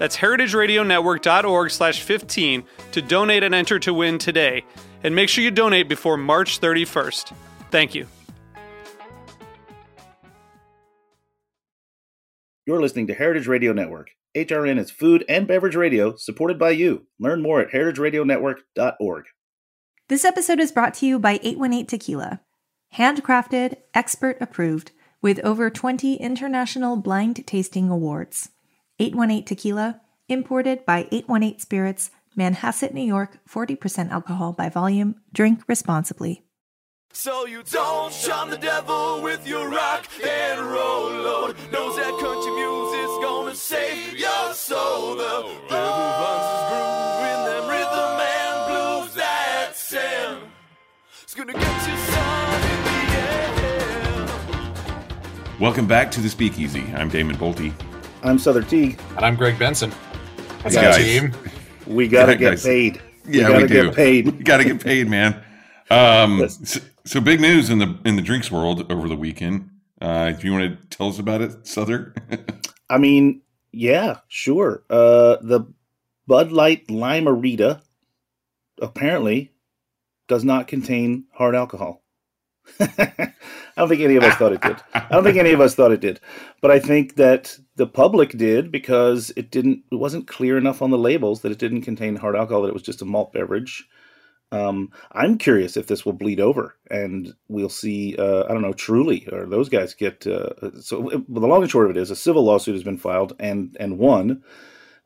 That's heritageradionetwork.org slash 15 to donate and enter to win today. And make sure you donate before March 31st. Thank you. You're listening to Heritage Radio Network. HRN is food and beverage radio supported by you. Learn more at heritageradionetwork.org. This episode is brought to you by 818 Tequila. Handcrafted, expert approved, with over 20 international blind tasting awards. 818 Tequila, imported by 818 Spirits, Manhasset, New York, 40% alcohol by volume. Drink responsibly. So you don't shun the devil with your rock and roll load. Knows that country music's gonna save your soul. The devil finds his groove in them rhythm and blues that sound. It's gonna get you sun in the air. Welcome back to the Speakeasy. I'm Damon Boelte. I'm Sother Teague. And I'm Greg Benson. That's Guys. our team. We gotta Yeah, get guys. paid. Yeah, we we, gotta do. get paid. We got to get paid, man. Um, so, so big news in the in the drinks world over the weekend. Uh, do you want to tell us about it, Souther? I mean, yeah, sure. Uh, the Bud Light Lime-A-Rita apparently does not contain hard alcohol. I don't think any of us thought it did. I don't think any of us thought it did, but I think that the public did because it didn't. It wasn't clear enough on the labels that it didn't contain hard alcohol. That it was just a malt beverage. Um, I'm curious if this will bleed over, and we'll see. Uh, I don't know, Truly or those guys get. Uh, so the long and short of it is, a civil lawsuit has been filed and and won.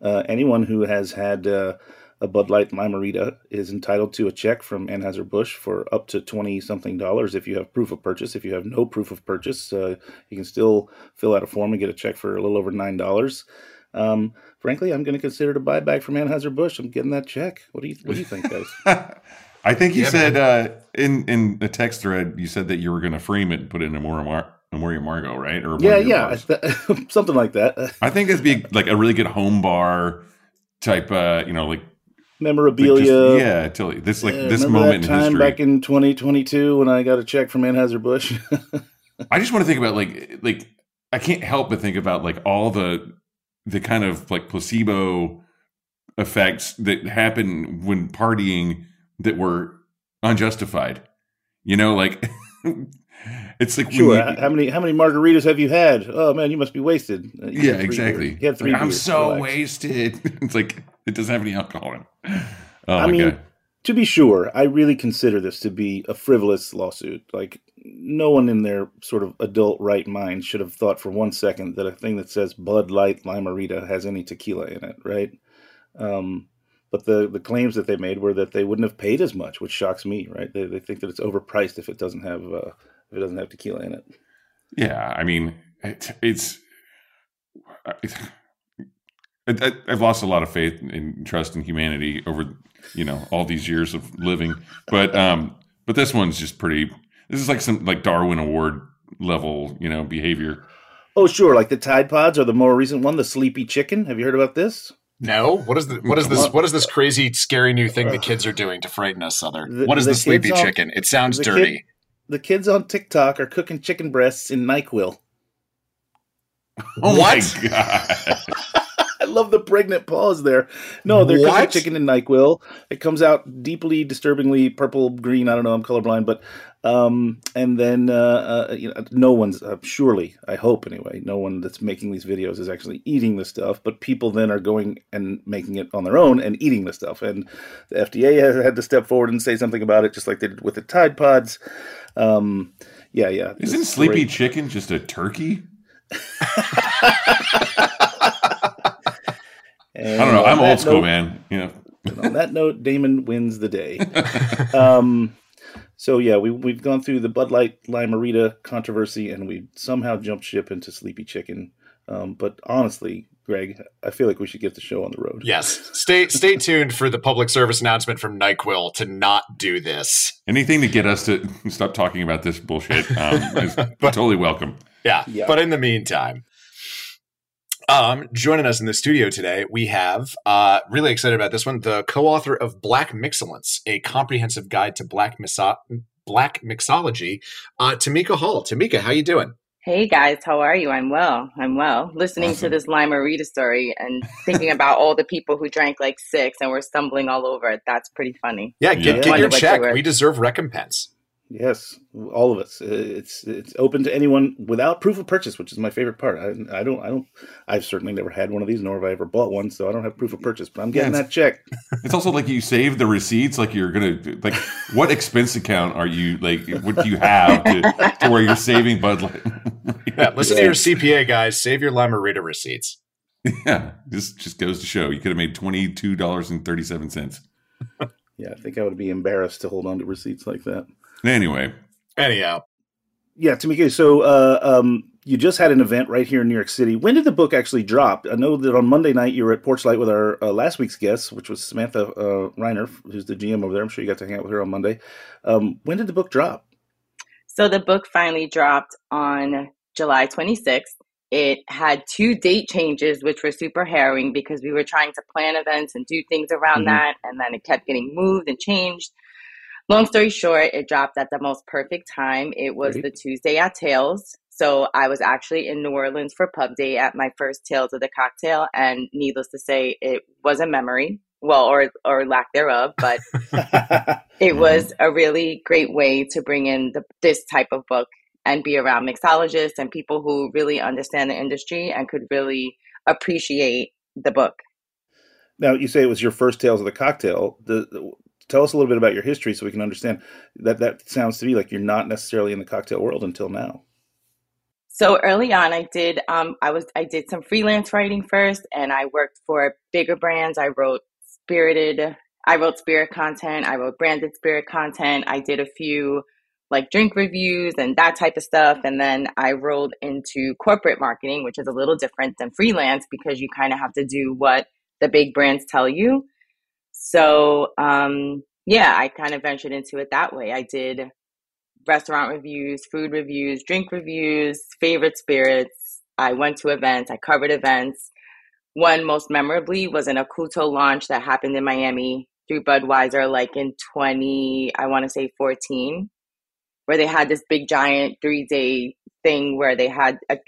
Uh, anyone who has had uh, a Bud Light Lime-A-Rita is entitled to a check from Anheuser Busch for up to twenty something dollars if you have proof of purchase. If you have no proof of purchase, uh, you can still fill out a form and get a check for a little over nine dollars. Um, frankly, I'm going to consider it a buyback from Anheuser Busch. I'm getting that check. What do you What do you think, guys? I think you Yeah, said uh, in in the text thread you said that you were going to frame it and put it in a Memoria Memoria Margot, right? Or yeah, yeah, something like that. I think it'd be like a really good home bar type. Uh, you know, like, like Memorabilia. just- yeah, totally. This like Yeah, this moment that in history. back in 2022 when I got a check from Anheuser Busch. I just want to think about like like I can't help but think about like all the the kind of like placebo effects that happen when partying that were unjustified. You know, like it's like sure. you- How many how many margaritas have you had? Oh man, you must be wasted. Uh, you yeah, exactly. beers. You had three Like, I'm so Relax. wasted. it's like it doesn't have any alcohol in it. Oh I mean, god. to be sure, I really consider this to be a frivolous lawsuit. Like, no one in their sort of adult right mind should have thought for one second that a thing that says Bud Light Lime-A-Rita has any tequila in it, right? Um, but the, the claims that they made were that they wouldn't have paid as much, which shocks me, right? They, they think that it's overpriced if it doesn't have uh, if it doesn't have tequila in it. Yeah, I mean, it, it's. I, I, I've lost a lot of faith and trust in humanity over, you know, all these years of living. But um, but this one's just pretty. This is like some like Darwin Award level, you know, behavior. Oh, sure, like the Tide Pods or the more recent one, the Sleepy Chicken. Have you heard about this? No, what is the what is this what is this crazy scary new thing the kids are doing to frighten us, Sother? The- what is the the, sleepy on- chicken? It sounds the kid- dirty. The kids on TikTok are cooking chicken breasts in NyQuil. Oh What? my god! I love the pregnant pause there. No, they're cooking What? chicken in Nyquil. It comes out deeply, disturbingly purple, green. I don't know. I'm colorblind, but um, and then uh, uh, you know, no one's uh, surely, I hope anyway, no one that's making these videos is actually eating the stuff. But people then are going and making it on their own and eating the stuff. And the FDA has had to step forward and say something about it, just like they did with the Tide Pods. Um, yeah, yeah. Isn't Sleepy great. Chicken just a turkey? And I don't know. I'm old school, note- man. You know. On that note, Damon wins the day. um, so yeah, we we've gone through the Bud Light Lime-A-Rita controversy, and we somehow jumped ship into Sleepy Chicken. Um, but honestly, Greg, I feel like we should get the show on the road. Yes. Stay stay tuned for the public service announcement from NyQuil to not do this. Anything to get us to stop talking about this bullshit um, is totally welcome. Yeah. Yeah. But in the meantime, um, joining us in the studio today, we have uh, really excited about this one, the co-author of Black Mixcellence, a comprehensive guide to black miso- black mixology, uh, Tamika Hall. Tamika, how you doing? Hey guys, how are you? I'm well. I'm well. Listening Awesome. to this Lime-A-Rita story and thinking about all the people who drank like six and were stumbling all over it. That's pretty funny. Yeah, Yeah. get, get your what you check. were- We deserve recompense. Yes, all of us. It's it's open to anyone without proof of purchase, which is my favorite part. I, I don't I don't I've certainly never had one of these, nor have I ever bought one, so I don't have proof of purchase. But I'm getting Yeah, that check. It's also like you save the receipts. Like you're gonna like, what expense account are you like? What do you have to, to where you're saving Bud Light? Yeah, listen to your CPA guys. Save your Lime-A-Rita receipts. yeah, this just goes to show you could have made twenty two dollars and thirty seven cents. Yeah, I think I would be embarrassed to hold on to receipts like that. Anyway, Anyhow, Yeah, Tamika. So, uh, um, you just had an event right here in New York City. When did the book actually drop? I know that on Monday night you were at Porchlight with our uh, last week's guest, which was Samantha uh, Reiner, who's the GM over there. I'm sure you got to hang out with her on Monday. Um, when did the book drop? So the book finally dropped on July 26th. It had two date changes, which were super harrowing because we were trying to plan events and do things around Mhm. that, and then it kept getting moved and changed. Long story short, it dropped at the most perfect time. It was Great. the Tuesday at Tales. So I was actually in New Orleans for pub day at my first Tales of the Cocktail, and needless to say, it was a memory. Well, or or lack thereof, but it mm-hmm. was a really great way to bring in the, this type of book and be around mixologists and people who really understand the industry and could really appreciate the book. now, you say it was your first Tales of the Cocktail. The, the- tell us a little bit about your history so we can understand that. That sounds to me like you're not necessarily in the cocktail world until now. So early on, I did um, I was I did some freelance writing first, and I worked for bigger brands. I wrote spirited, I wrote spirit content, I wrote branded spirit content. I did a few like drink reviews and that type of stuff, and then I rolled into corporate marketing, which is a little different than freelance because you kind of have to do what the big brands tell you. So um, yeah, I kind of ventured into it that way. I did restaurant reviews, food reviews, drink reviews, favorite spirits. I went to events, I covered events. One most memorably was an Oculto launch that happened in Miami through Budweiser, like in 20, I want to say 14, where they had this big giant three day thing where they had a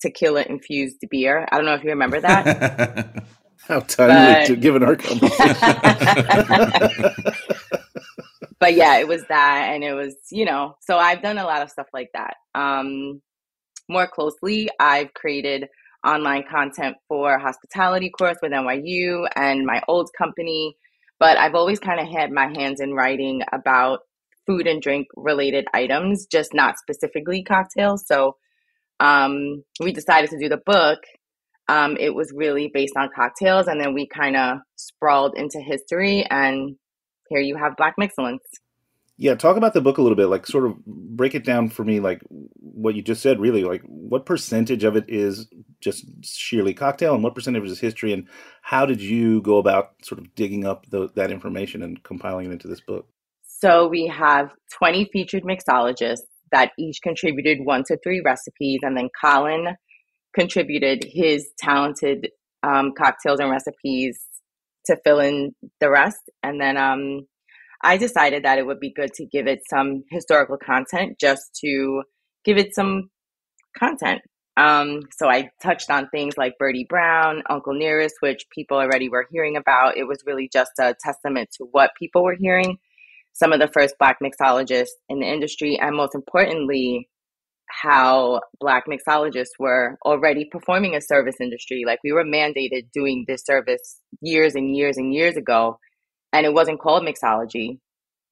tequila infused beer. I don't know if you remember that. How timely But- to given our conversation. but yeah, it was that, and it was you know. So I've done a lot of stuff like that. Um, more closely, I've created online content for hospitality course with NYU and my old company, but I've always kind of had my hands in writing about food and drink related items, just not specifically cocktails. So um, we decided to do the book. Um, it was really based on cocktails, and then we kind of sprawled into history and here you have Black Mixcellence. Yeah, talk about the book a little bit. Like, sort of break it down for me. Like what you just said. Really, like what percentage of it is just sheerly cocktail, and what percentage is history, and how did you go about sort of digging up the, that information and compiling it into this book? So we have 20 featured mixologists that each contributed one to three recipes, and then Colin contributed his talented um, cocktails and recipes to fill in the rest. And then um, I decided that it would be good to give it some historical content just to give it some content Um, so I touched on things like Birdie Brown, Uncle Nearest, which people already were hearing about. It was really just a testament to what people were hearing. Some of the first Black mixologists in the industry, and most importantly, how Black mixologists were already performing a service industry. Like we were mandated doing this service years and years and years ago, and it wasn't called mixology,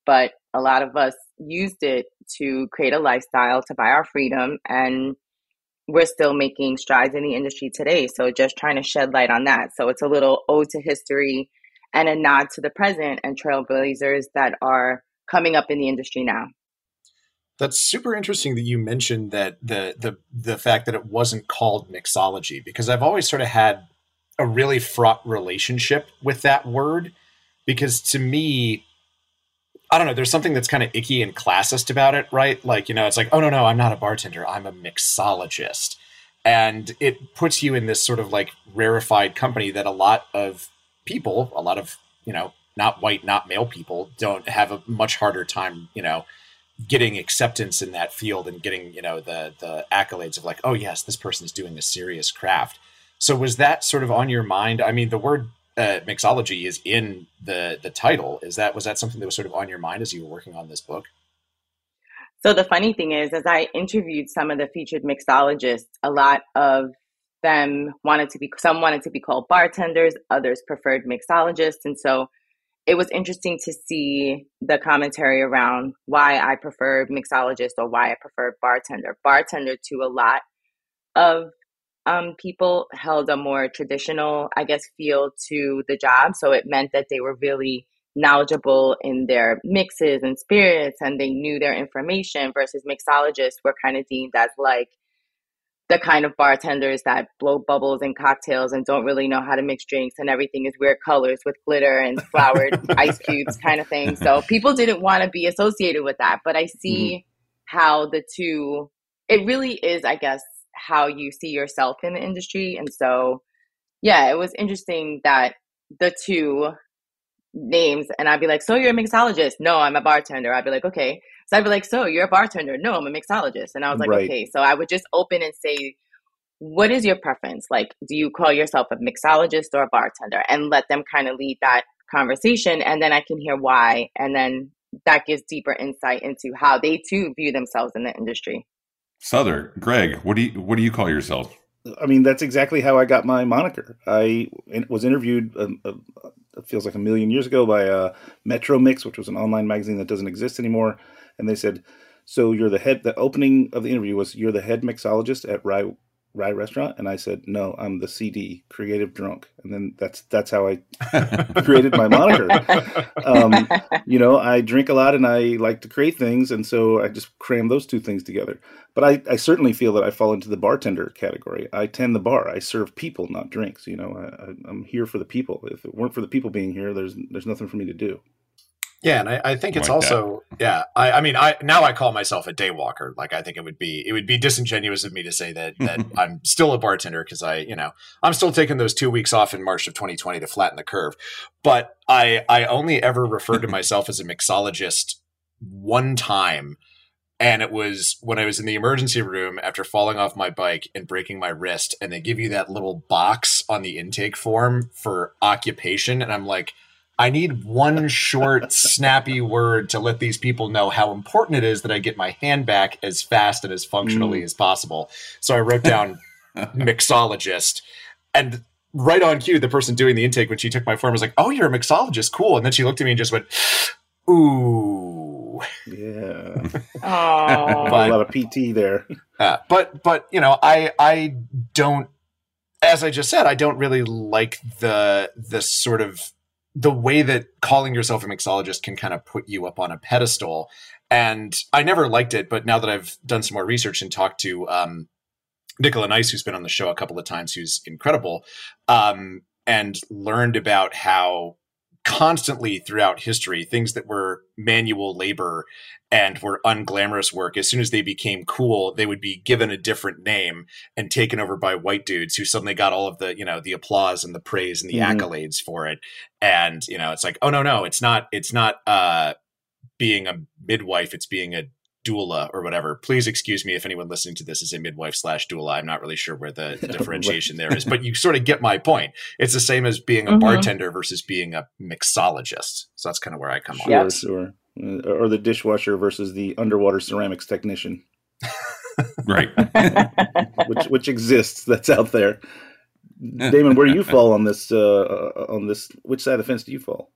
but a lot of us used it to create a lifestyle, to buy our freedom, and we're still making strides in the industry today. So just trying to shed light on that. So it's a little ode to history and a nod to the present and trailblazers that are coming up in the industry now. That's super interesting that you mentioned that the the the fact that it wasn't called mixology because I've always sort of had a really fraught relationship with that word because to me I don't know. There's something that's kind of icky and classist about it, right? Like, you know, it's like, oh, no, no, I'm not a bartender. I'm a mixologist. And it puts you in this sort of like rarefied company that a lot of people, a lot of, you know, not white, not male people don't have a much harder time, you know, getting acceptance in that field and getting, you know, the the accolades of like, oh yes, this person's doing a serious craft. So was that sort of on your mind? I mean, the word uh, mixology is in the the title. Is that was that something that was sort of on your mind as you were working on this book? So the funny thing is, as I interviewed some of the featured mixologists, a lot of them wanted to be some wanted to be called bartenders, others preferred mixologists, and so it was interesting to see the commentary around why I prefer mixologist or why I prefer bartender. Bartender to a lot of um, people held a more traditional, I guess, feel to the job. So it meant that they were really knowledgeable in their mixes and spirits and they knew their information versus mixologists were kind of deemed as like the kind of bartenders that blow bubbles and cocktails and don't really know how to mix drinks and everything is weird colors with glitter and flowered ice cubes kind of thing. So people didn't want to be associated with that. But I see mm-hmm. how the two it really is, I guess, how you see yourself in the industry. And so, yeah, it was interesting that the two names, and I'd be like, So you're a mixologist? No, I'm a bartender. I'd be like, Okay. So I'd be like, So you're a bartender? No, I'm a mixologist. And I was like, right. Okay. So I would just open and say, What is your preference? Like, do you call yourself a mixologist or a bartender? And let them kind of lead that conversation. And then I can hear why. And then that gives deeper insight into how they too view themselves in the industry. Sother, Greg, what do you what do you call yourself? I mean, that's exactly how I got my moniker. I was interviewed, uh, uh, it feels like a million years ago, by uh, Metro Mix, which was an online magazine that doesn't exist anymore. And they said, "So you're the head." The opening of the interview was, "You're the head mixologist at Rye Rye Restaurant?" And I said, "No, I'm the CD, Creative Drunk." And then that's that's how I created my moniker. Um, you know, I drink a lot and I like to create things, and so I just cram those two things together. But I, I certainly feel that I fall into the bartender category. I tend the bar. I serve people, not drinks. You know, I, I'm here for the people. If it weren't for the people being here, there's there's nothing for me to do. Yeah, and I, I think it's like also that. yeah. I, I mean, I now I call myself a daywalker. Like I think it would be it would be disingenuous of me to say that that I'm still a bartender because I you know I'm still taking those two weeks off in March of 2020 to flatten the curve. But I I only ever referred to myself as a mixologist one time. And it was when I was in the emergency room after falling off my bike and breaking my wrist, and they give you that little box on the intake form for occupation. And I'm like, I need one short, snappy word to let these people know how important it is that I get my hand back as fast and as functionally mm. as possible. So I wrote down mixologist. And right on cue, the person doing the intake, when she took my form, was like, Oh, you're a mixologist. Cool. And then she looked at me and just went, Ooh. Yeah. Oh. a lot of PT there. Uh, but, but, you know, I, I don't, as I just said, I don't really like the, the sort of, the way that calling yourself a mixologist can kind of put you up on a pedestal. And I never liked it, but now that I've done some more research and talked to um, Nicola Nice, who's been on the show a couple of times, who's incredible, um, and learned about how constantly throughout history, things that were manual labor and were unglamorous work, as soon as they became cool, they would be given a different name and taken over by white dudes who suddenly got all of the, you know, the applause and the praise and the mm-hmm. accolades for it. And, you know, it's like, oh no, no, it's not, it's not uh being a midwife, it's being a doula or whatever. Please excuse me if anyone listening to this is a midwife slash doula. I'm not really sure where the, the differentiation there is, but you sort of get my point. It's the same as being a Mhm. bartender versus being a mixologist. So that's kind of where I come on. Sure, Yep. sure. Uh, Or the dishwasher versus the underwater ceramics technician, Right. which which exists. That's out there. Damon, where do you fall on this? Uh, uh, on this, which side of the fence do you fall?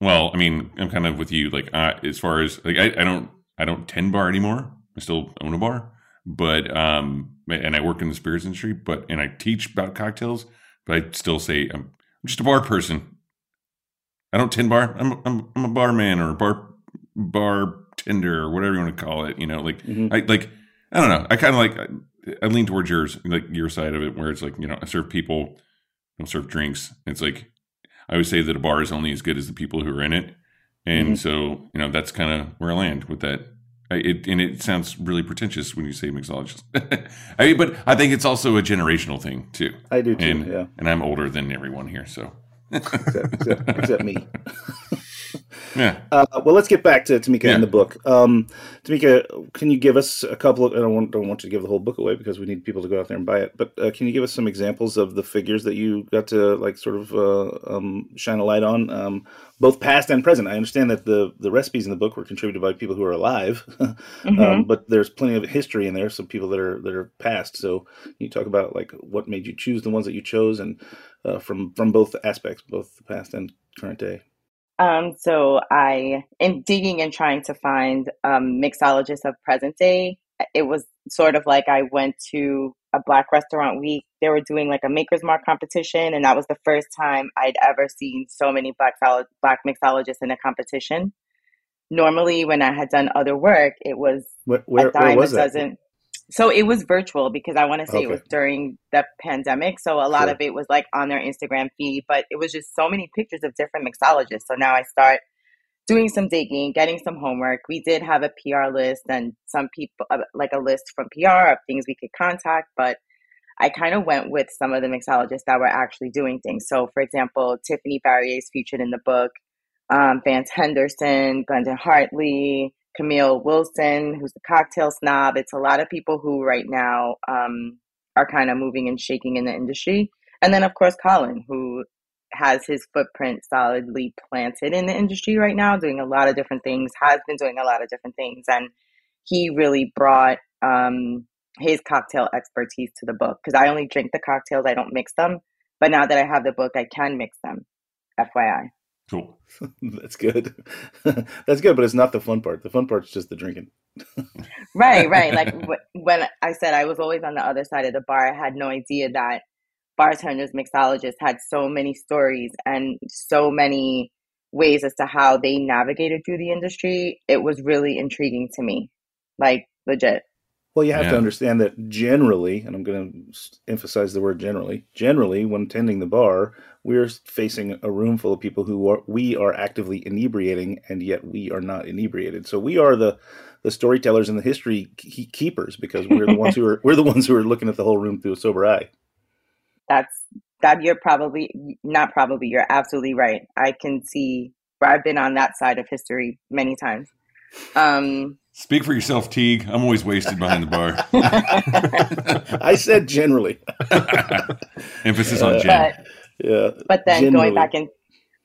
Well, I mean, I'm kind of with you. Like, uh, as far as like, I, I don't, I don't tend bar anymore. I still own a bar, but um, and I work in the spirits industry, but and I teach about cocktails, but I still say I'm just a bar person. I don't tend bar. I'm, I'm, I'm a barman or a bar bartender or whatever you want to call it. You know, like Mhm. I like, I don't know. I kind of like, I, I lean towards yours, like your side of it, where it's like, you know, I serve people, I don't serve drinks. It's like I always say that a bar is only as good as the people who are in it, and Mhm. so you know that's kind of where I land with that. I, it and it sounds really pretentious when you say mixologist. I mean, but I think it's also a generational thing too, I do too. and yeah, and I'm older than everyone here, so except, except, except me. yeah. Uh, well, let's get back to Tamika Yeah. and the book. Um, Tamika, can you give us a couple of? I don't want, don't want you to give the whole book away because we need people to go out there and buy it. But uh, can you give us some examples of the figures that you got to like sort of uh, um, shine a light on, um, both past and present? I understand that the the recipes in the book were contributed by people who are alive, um, but there's plenty of history in there. Some people that are that are past. So can you talk about like what made you choose the ones that you chose, and uh, from from both aspects, both the past and current day. Um, so I, in digging and trying to find um, mixologists of present day, it was sort of like I went to a Black Restaurant Week. They were doing like a Maker's Mark competition, and that was the first time I'd ever seen so many Black Black mixologists in a competition. Normally, when I had done other work, it was Where a where, where dime was a that? dozen. So it was virtual because I want to say it was during the pandemic. So a lot Sure. of it was like on their Instagram feed, but it was just so many pictures of different mixologists. So now I start doing some digging, getting some homework. We did have a PR list and some people, uh, like a list from PR of things we could contact, but I kind of went with some of the mixologists that were actually doing things. So, for example, Tiffany Barriere is featured in the book, um, Vance Henderson, Glendon Hartley, Camille Wilson, who's the cocktail snob. It's a lot of people who right now um, are kind of moving and shaking in the industry. And then, of course, Colin, who has his footprint solidly planted in the industry right now, doing a lot of different things, has been doing a lot of different things. And he really brought um, his cocktail expertise to the book because I only drink the cocktails, I don't mix them. But now that I have the book, I can mix them. FYI. Cool. That's good. That's good, but it's not the fun part. The fun part's just the drinking. Right, right. Like wh- when I said I was always on the other side of the bar, I had no idea that bartenders, mixologists had so many stories and so many ways as to how they navigated through the industry. It was really intriguing to me. Like legit. Well, you have Yeah. to understand that generally, and I'm going to emphasize the word generally. Generally, when tending the bar, we're facing a room full of people who are we are actively inebriating, and yet we are not inebriated. So we are the the storytellers and the history keepers because we're the ones who are we're the ones who are looking at the whole room through a sober eye. That's that you're probably not probably, you're absolutely right. I can see where I've been on that side of history many times. Um Speak for yourself, Teague. I'm always wasted behind the bar. I said generally. Emphasis on Uh, but Yeah. But then Generally. going back in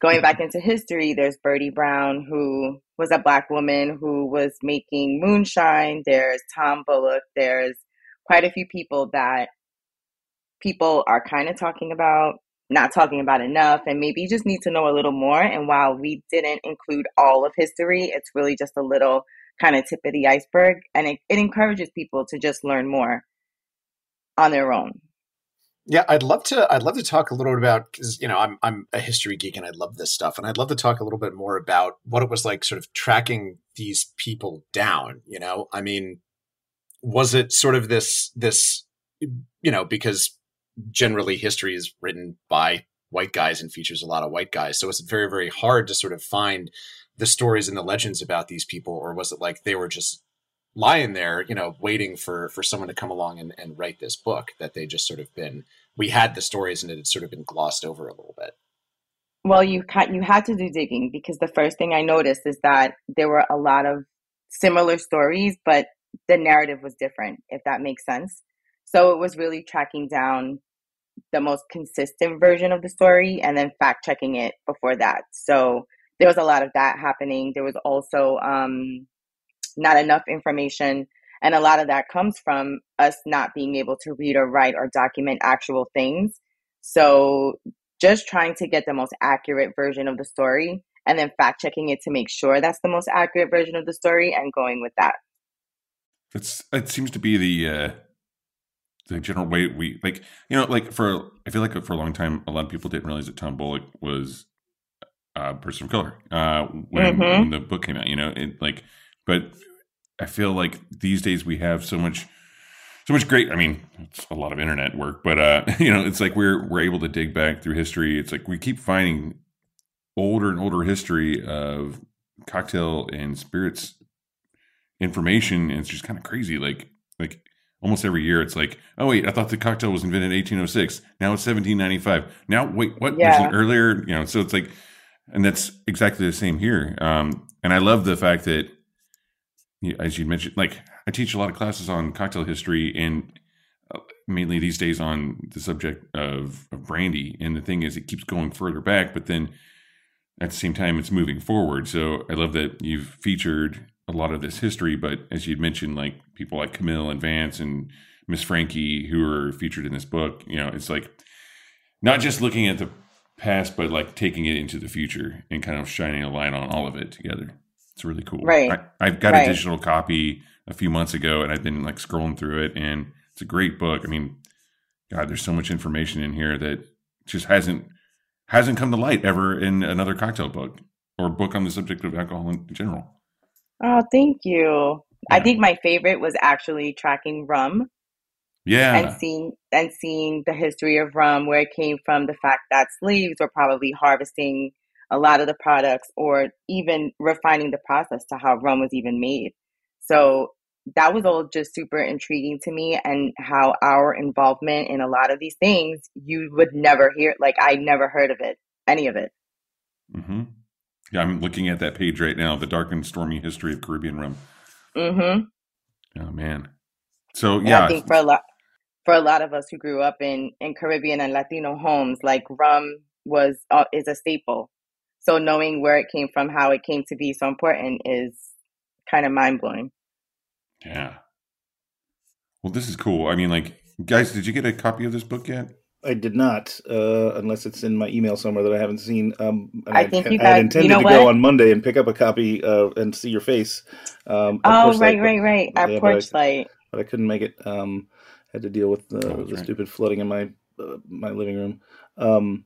going back into history, there's Birdie Brown, who was a black woman who was making moonshine. There's Tom Bullock. There's quite a few people that people are kind of talking about, not talking about enough, and maybe you just need to know a little more. And while we didn't include all of history, it's really just a little kind of tip of the iceberg, and it, it encourages people to just learn more on their own. Yeah, I'd love to. I'd love to talk a little bit about because you know I'm I'm a history geek and I love this stuff, and I'd love to talk a little bit more about what it was like, sort of tracking these people down. You know, I mean, was it sort of this this you know because generally history is written by white guys and features a lot of white guys, so it's very very hard to sort of find the stories and the legends about these people, or was it like they were just lying there, you know, waiting for for someone to come along and, and write this book that they just sort of been we had the stories and it had sort of been glossed over a little bit. Well, you you had to do digging because the first thing I noticed is that there were a lot of similar stories, but the narrative was different, if that makes sense. So it was really tracking down the most consistent version of the story and then fact checking it before that. So there was a lot of that happening. There was also um, not enough information. And a lot of that comes from us not being able to read or write or document actual things. So just trying to get the most accurate version of the story and then fact checking it to make sure that's the most accurate version of the story and going with that. It's it seems to be the uh the general way we like you know like for I feel like for a long time a lot of people didn't realize that Tom Bullock was a person of color uh when, Mhm. when the book came out you know it like but I feel like these days we have so much so much great I mean it's a lot of internet work but uh you know it's like we're we're able to dig back through history it's like we keep finding older and older history of cocktail and spirits information and it's just kind of crazy like like almost every year it's like oh wait i thought the cocktail was invented in 1806 now it's 1795 now wait what Yeah. was it earlier you know so it's like and that's exactly the same here. Um and i love the fact that as you mentioned like i teach a lot of classes on cocktail history and uh, mainly these days on the subject of, of brandy. And the thing is it keeps going further back but then at the same time it's moving forward. So i love that you've featured a lot of this history but as you'd mentioned like people like camille and vance and miss frankie who are featured in this book you know it's like not just looking at the past but like taking it into the future and kind of shining a light on all of it together it's really cool Right. I, i've got Right. a digital copy a few months ago and i've been like scrolling through it and it's a great book i mean god there's so much information in here that just hasn't hasn't come to light ever in another cocktail book or book on the subject of alcohol in general. Oh, thank you. I think my favorite was actually tracking rum Yeah. and seeing and seeing the history of rum, where it came from, the fact that slaves were probably harvesting a lot of the products, or even refining the process to how rum was even made. So that was all just super intriguing to me, and how our involvement in a lot of these things you would never hear. Like I never heard of it, any of it. hmm Yeah, I'm looking at that page right now, the dark and stormy history of Caribbean rum. Mm-hmm. Oh man. So And yeah, I think for a lot for a lot of us who grew up in in Caribbean and Latino homes, like rum was uh, is a staple. So knowing where it came from, how it came to be so important is kind of mind blowing. yeah. Well, this is cool. I mean, like, guys, did you get a copy of this book yet? I did not, uh, unless it's in my email somewhere that I haven't seen. Um, and I think you guys, I guys- had you intended know to go on Monday and pick up a copy uh, and see your face. Um, Oh, course I- right, right, right. Our yeah, but porch I- light. but I couldn't make it. Um, had to deal with the, Oh, the right. stupid flooding in my uh, my living room. Um,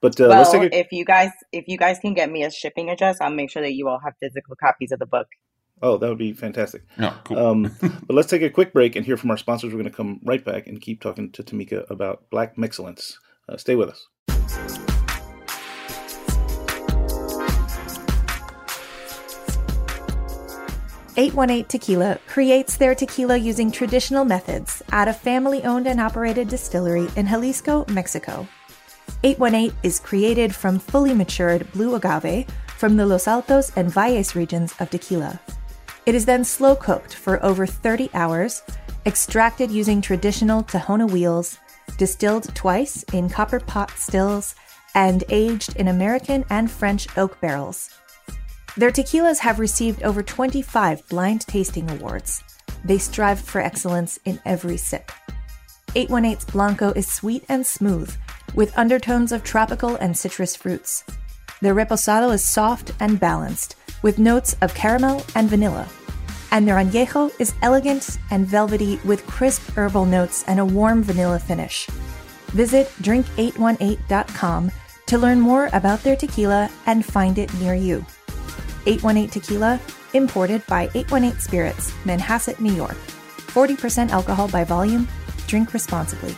but uh, well, let's take a, if you guys if you guys can get me a shipping address, I'll make sure that you all have physical copies of the book. oh, that would be fantastic. No, cool. Um, but let's take a quick break and hear from our sponsors. We're going to come right back and keep talking to Tamika about Black Mixcellence. Uh, stay with us. Eight One Eight Tequila creates their tequila using traditional methods at a family owned and operated distillery in Jalisco, Mexico. 818 is created from fully matured blue agave from the Los Altos and Valles regions of tequila. It is then slow cooked for over 30 hours, extracted using traditional Tahona wheels, distilled twice in copper pot stills, and aged in American and French oak barrels. Their tequilas have received over 25 blind tasting awards. They strive for excellence in every sip. 818's Blanco is sweet and smooth, with undertones of tropical and citrus fruits. Their Reposado is soft and balanced, with notes of caramel and vanilla. And their Añejo is elegant and velvety, with crisp herbal notes and a warm vanilla finish. Visit drink818.com to learn more about their tequila and find it near you. 818 Tequila, imported by 818 Spirits, Manhasset, New York. 40% alcohol by volume. Drink responsibly.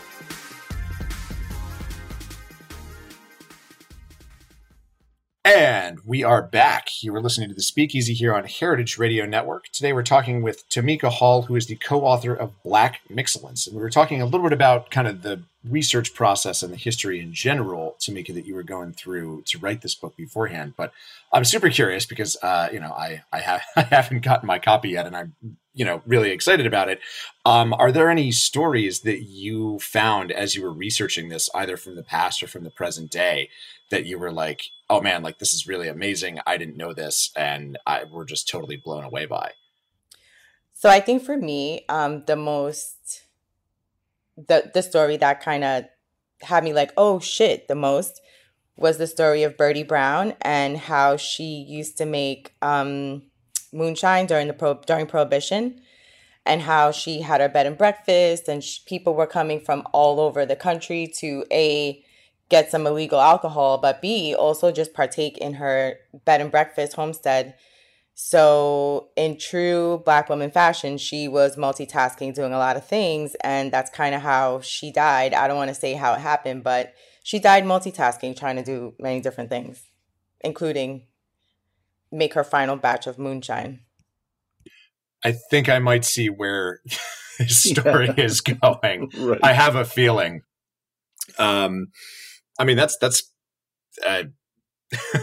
And we are back. You were listening to the Speakeasy here on Heritage Radio Network. Today we're talking with Tamika Hall, who is the co-author of Black Mixcellence. And we were talking a little bit about kind of the research process and the history in general, Tamika, that you were going through to write this book beforehand. But I'm super curious because uh, you know, I I, have, I haven't gotten my copy yet and I'm you know really excited about it. Um, are there any stories that you found as you were researching this, either from the past or from the present day, that you were like, oh man, like this is really amazing. I didn't know this, and I we're just totally blown away by. So I think for me, um, the most the the story that kind of had me like, oh shit, the most was the story of Birdie Brown and how she used to make um, moonshine during the pro- during Prohibition, and how she had her bed and breakfast, and sh- people were coming from all over the country to a get some illegal alcohol, but B, also just partake in her bed and breakfast homestead. So, in true Black woman fashion, she was multitasking, doing a lot of things. And that's kind of how she died. I don't want to say how it happened, but she died multitasking, trying to do many different things, including make her final batch of moonshine. I think I might see where this story Yeah. is going. Right. I have a feeling. Um, I mean, that's that's a,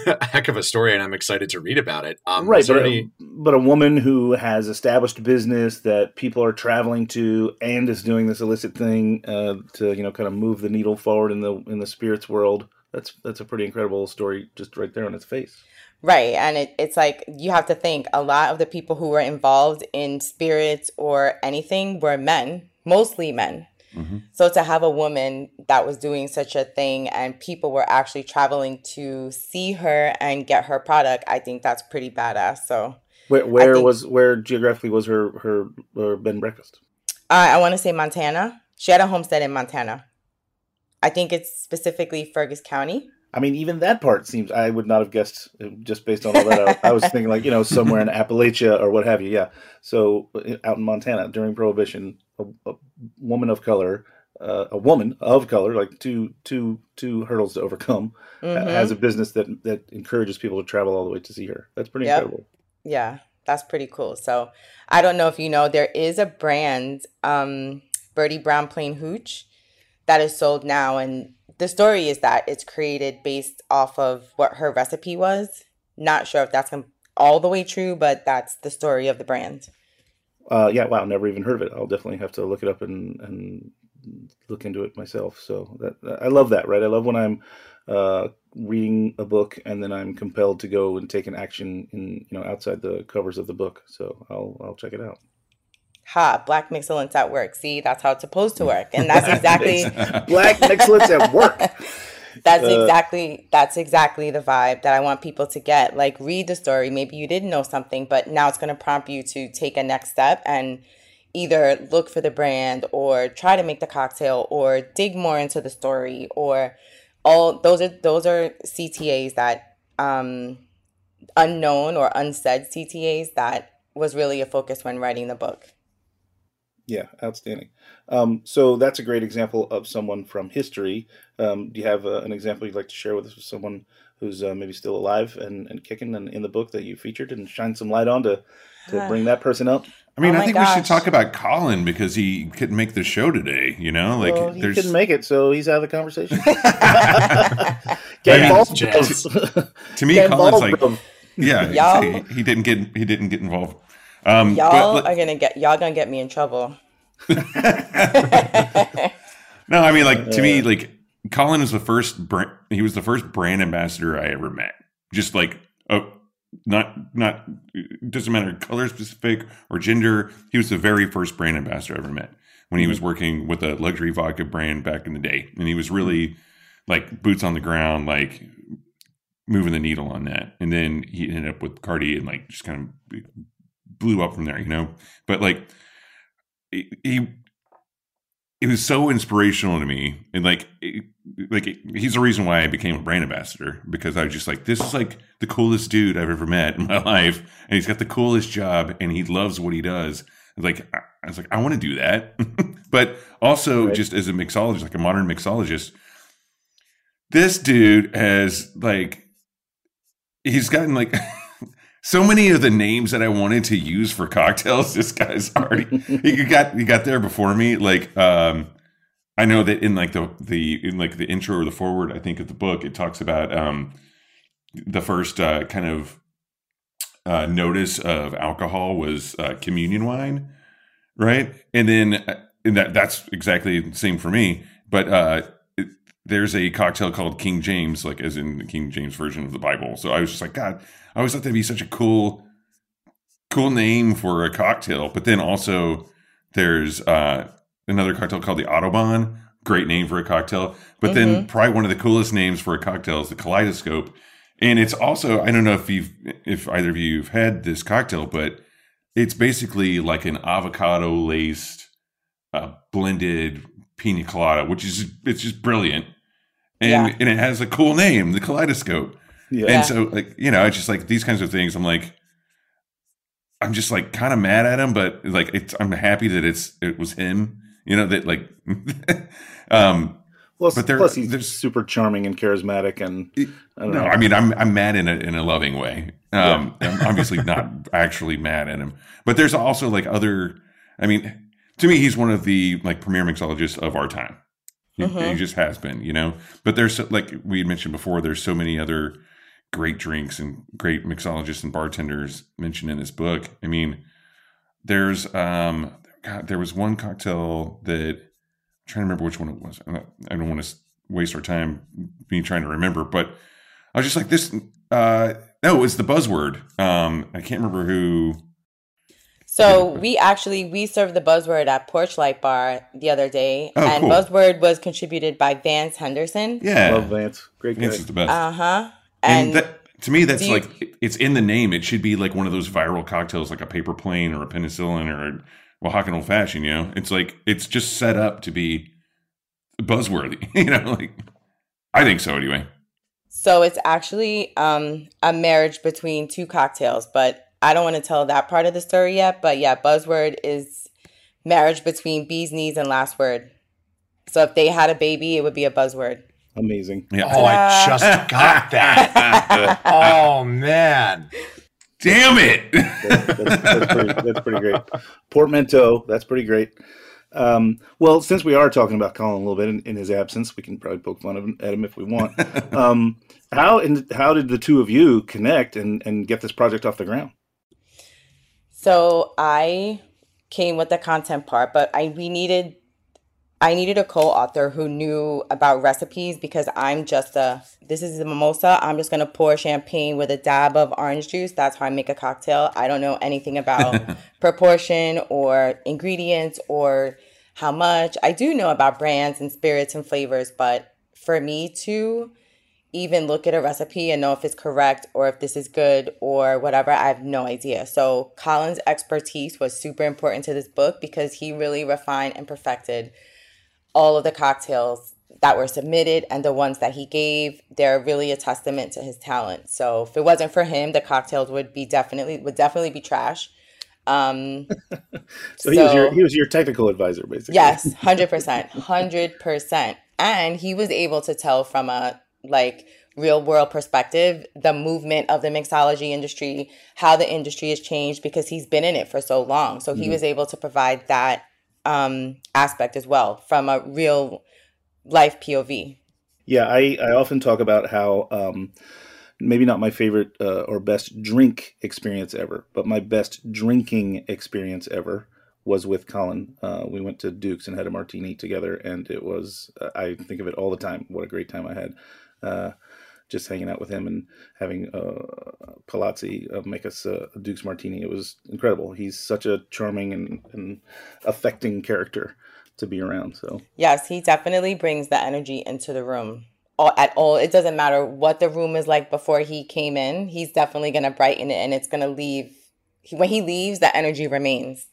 a heck of a story, and I'm excited to read about it. Um, right, but, any- a, but a woman who has established business that people are traveling to and is doing this illicit thing uh, to you know kind of move the needle forward in the in the spirits world. That's that's a pretty incredible story, just right there on its face. Right. And it, it's like you have to think a lot of the people who were involved in spirits or anything were men, mostly men. Mhm. So to have a woman that was doing such a thing and people were actually traveling to see her and get her product, I think that's pretty badass. So Where where think- was where geographically was her her, her bed and breakfast? uh, I want to say Montana. She had a homestead in Montana. I think it's specifically Fergus County. I mean, even that part seems I would not have guessed uh, just based on all that. I, I was thinking like you know somewhere in Appalachia or what have you. Yeah, so uh, out in Montana during Prohibition, a, a woman of color, uh, a woman of color, like two two two hurdles to overcome, uh, Mhm. has a business that that encourages people to travel all the way to see her. That's pretty Yep. incredible. Yeah, that's pretty cool. So I don't know if you know, there is a brand, um, Birdie Brown Plain Hooch, that is sold now. And the story is that it's created based off of what her recipe was. Not sure if that's all the way true, but that's the story of the brand. Uh, yeah, wow, never even heard of it. I'll definitely have to look it up and and look into it myself. So that I love that, right? I love when I'm uh, reading a book and then I'm compelled to go and take an action in you know outside the covers of the book. So I'll I'll check it out. Ha, Black Mixcellence at work. See, that's how it's supposed to work. And that's exactly Black excellence at work. That's Uh, exactly that's exactly the vibe that I want people to get. Like read the story. Maybe you didn't know something, but now it's going to prompt you to take a next step and either look for the brand or try to make the cocktail or dig more into the story or all those are those are CTAs that um unknown or unsaid CTAs that was really a focus when writing the book. Yeah, outstanding. Um, so that's a great example of someone from history. Um, do you have uh, an example you'd like to share with us? With someone who's uh, maybe still alive and, and kicking and in the book that you featured and shine some light on to, to bring that person up? I mean, Oh I my think we should talk about Colin because he couldn't make the show today. You know, like well, he there's couldn't make it, so he's out of the conversation. I Get mean, involved, jazz. bros. to me, Get Colin's involved, like bro. yeah, he, he didn't get he didn't get involved. Um, Y'all but, are gonna get y'all gonna get me in trouble. No, I mean, like to me, like Colin is the first. Brand, he was the first brand ambassador I ever met. Just like, oh, not not doesn't matter color specific or gender. He was the very first brand ambassador I ever met when he was mm-hmm. working with a luxury vodka brand back in the day, and he was mm-hmm. really like boots on the ground, like moving the needle on that. And then he ended up with Bacardi and like just kind of blew up from there, you know. But like he. he it was so inspirational to me and like it- like he's the reason why i became a brand ambassador because i was just like this is like the coolest dude i've ever met in my life and he's got the coolest job and he loves what he does like i I was like i want to do that but also Right. just as a mixologist like a modern mixologist this dude has like he's gotten like so many of the names that I wanted to use for cocktails. This guy's already he got he got there before me. Like um, I know that in like the the in like the intro or the forward, I think of the book, it talks about um, the first uh, kind of uh, notice of alcohol was uh, communion wine, right? And then uh, and that that's exactly the same for me. But uh, there's a cocktail called King James, like as in the King James version of the Bible. So I was just like, God, I always thought that'd be such a cool, cool name for a cocktail. But then also there's uh, another cocktail called the Autobahn. Great name for a cocktail. But then probably one of the coolest names for a cocktail is the Kaleidoscope. And it's also I don't know if you've if either of you've had this cocktail, but it's basically like an avocado laced uh, blended pina colada, which is it's just brilliant, and Yeah. and it has a cool name, the Kaleidoscope. Yeah. And so like you know, it's just like these kinds of things. I'm like, I'm just like kind of mad at him, but like it's I'm happy that it's it was him. You know that like, um, plus, but plus he's there's- super charming and charismatic, and I don't no, know. I mean I'm I'm mad in a in a loving way. Um, I'm obviously not actually mad at him, but there's also like other. I mean, to me, he's one of the like premier mixologists of our time. He, Mhm. he just has been, you know. But there's like we mentioned before, there's so many other great drinks and great mixologists and bartenders mentioned in this book. I mean, there's um, God, there was one cocktail that I'm trying to remember which one it was. I don't want to waste our time me trying to remember, but I was just like this. Uh, no, it was the buzzword. Um, I can't remember who. So we actually we served the buzzword at Porch Light Bar the other day, Oh, and cool. buzzword was contributed by Vance Henderson. Yeah, love Vance, great guy. Vance is the best. Uh huh. and, And, that, to me, that's do you- like it's in the name. It should be like one of those viral cocktails, like a paper plane or a penicillin or a Oaxacan old fashioned. You know, it's like it's just set up to be buzzworthy. You know, like I think so anyway. so it's actually um, a marriage between two cocktails, but I don't want to tell that part of the story yet. But yeah, buzzword is marriage between bee's knees and last word. So if they had a baby, it would be a buzzword. Amazing. Yeah. Oh, I just got that. Oh man. Damn it! That's, that's, that's, pretty, that's pretty great. Portmanteau, that's pretty great. Um, well, since we are talking about Colin a little bit in, in his absence, we can probably poke fun of him, at him if we want. Um, how and how did the two of you connect and, and get this project off the ground? So I came with the content part, but I we needed I needed a co-author who knew about recipes because I'm just a this is a mimosa. I'm just gonna pour champagne with a dab of orange juice. That's how I make a cocktail. I don't know anything about proportion or ingredients or how much. I do know about brands and spirits and flavors, but for me to even look at a recipe and know if it's correct or if this is good or whatever, I have no idea. So Colin's expertise was super important to this book because he really refined and perfected all of the cocktails that were submitted and the ones that he gave. They're really a testament to his talent. So if it wasn't for him, the cocktails would be definitely would definitely be trash. Um So, he was your he was your technical advisor, basically. Yes, hundred percent, hundred percent. And he was able to tell from a like real world perspective the movement of the mixology industry, how the industry has changed because he's been in it for so long. So he was able to provide that um, aspect as well from a real life POV. Yeah, I, I often talk about how um, maybe not my favorite uh, or best drink experience ever, but my best drinking experience ever was with Colin. Uh, we went to Duke's and had a martini together, and it was, uh, I think of it all the time. What a great time I had. Uh, just hanging out with him and having uh, Palazzi uh, make us a Duke's martini. It was incredible. He's such a charming and, and affecting character to be around. So Yes, he definitely brings the energy into the room. All, at all, it doesn't matter what the room is like before he came in. He's definitely gonna brighten it, and it's gonna leave. He, when he leaves, the energy remains.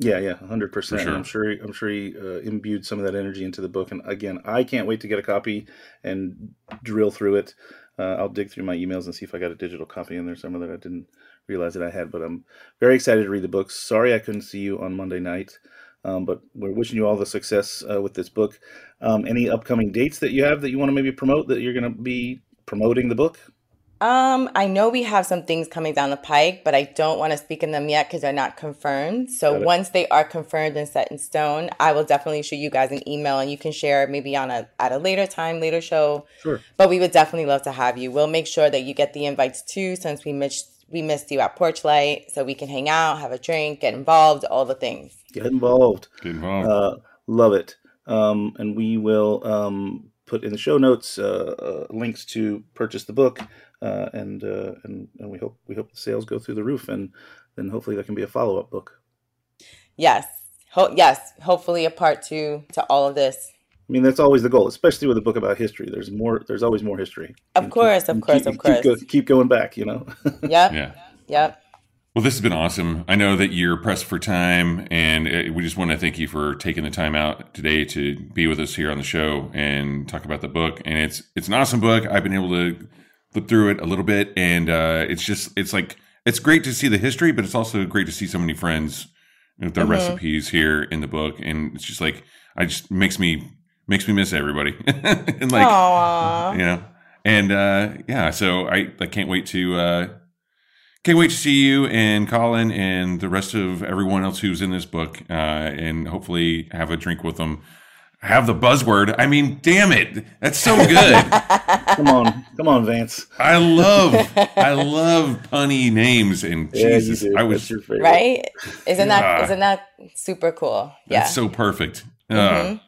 Yeah, yeah, hundred percent. sure. I'm sure. I'm sure he uh, imbued some of that energy into the book. And again, I can't wait to get a copy and drill through it. Uh, I'll dig through my emails and see if I got a digital copy in there somewhere that I didn't realize that I had. But I'm very excited to read the book. Sorry I couldn't see you on Monday night, um, but we're wishing you all the success uh, with this book. Um, any upcoming dates that you have that you want to maybe promote that you're going to be promoting the book? Um, I know we have some things coming down the pike, but I don't want to speak in them yet because they're not confirmed. So once they are confirmed and set in stone, I will definitely shoot you guys an email and you can share maybe on a at a later time, later show. Sure. But we would definitely love to have you. We'll make sure that you get the invites too, since we missed we missed you at Porchlight, so we can hang out, have a drink, get involved, all the things. Get involved. Get involved. Uh, love it. Um, and we will um, put in the show notes uh, uh, links to purchase the book, uh, and, uh, and and we hope we hope the sales go through the roof, and then hopefully that can be a follow up book. Yes. Ho- yes. Hopefully a part two to all of this. I mean, that's always the goal, especially with a book about history. There's more. There's always more history. Of And course, of course, keep, of keep course. go- keep going back. You know. Yep. yeah. Yep. Well, this has been awesome. I know that you're pressed for time, and uh, we just want to thank you for taking the time out today to be with us here on the show and talk about the book. And it's it's an awesome book. I've been able to flip through it a little bit, and uh, it's just it's like it's great to see the history, but it's also great to see so many friends with their Mhm. recipes here in the book, and it's just like I just makes me makes me miss everybody, and like Aww. you know and uh yeah so i i can't wait to uh can't wait to see you and colin and the rest of everyone else who's in this book uh and hopefully have a drink with them have the buzzword i mean damn it that's so good come on, come on, Vance. i love i love punny names and Yeah, jesus i was your favorite. right? Isn't that Yeah. isn't that super cool? Yeah. that's so perfect uh, Mhm.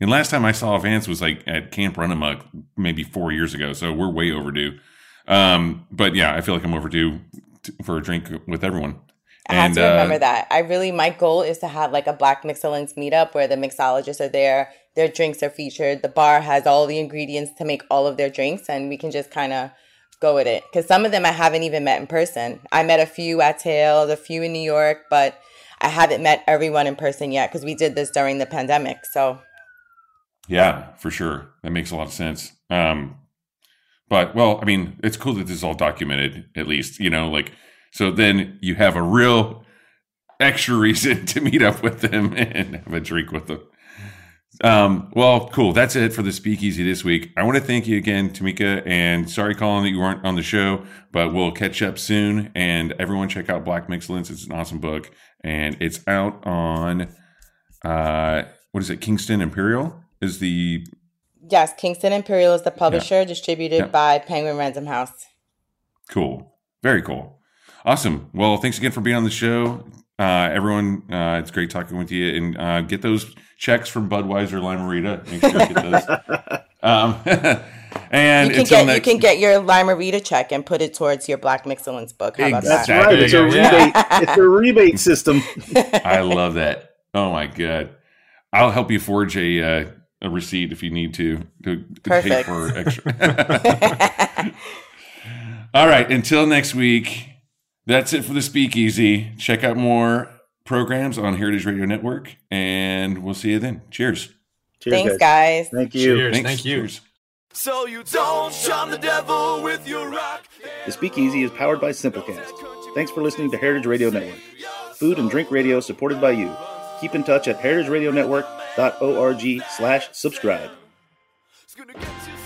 and last time i saw vance was like at camp runamok maybe four years ago so we're way overdue um but yeah i feel like i'm overdue t- for a drink with everyone I have to remember uh, that. I really my goal is to have like a Black Mixcellence meetup where the mixologists are there, their drinks are featured, the bar has all the ingredients to make all of their drinks, and we can just kind of go with it. Because some of them I haven't even met in person. I met a few at Tales, a few in New York, but I haven't met everyone in person yet because we did this during the pandemic. So Yeah, for sure. That makes a lot of sense. Um, but well, I mean, it's cool that this is all documented, at least, you know, like, so then you have a real extra reason to meet up with them and have a drink with them. Um, well, cool. That's it for the speakeasy this week. I want to thank you again, Tamika, and sorry, Colin, that you weren't on the show, but we'll catch up soon. And everyone check out Black Mixcellence. It's an awesome book, and it's out on, uh, what is it? Kingston Imperial is the yes, Kingston Imperial is the publisher, distributed Yeah. by Penguin Random House. Cool. Very cool. Awesome. Well, thanks again for being on the show. Uh, everyone, uh, it's great talking with you. And uh, get those checks from Budweiser Lime-A-Rita. Make sure you get those. um, and you can until get you can get your Lime-A-Rita check and put it towards your Black Mixcellence book. How about That's that? Exactly. right. It's a There you go. rebate. it's a rebate system. I love that. Oh my god! I'll help you forge a uh, a receipt if you need to to, to pay for extra. All right. Until next week, that's it for the Speakeasy. Check out more programs on Heritage Radio Network, and we'll see you then. Cheers. Cheers, Thanks, guys. guys. Thank you. Cheers. Thanks. Thank you. Cheers. So you don't shun the devil with your rock. The Speakeasy is powered by Simplecast. Thanks for listening to Heritage Radio Network. Food and drink radio supported by you. Keep in touch at heritageradionetwork.org slash subscribe. It's gonna get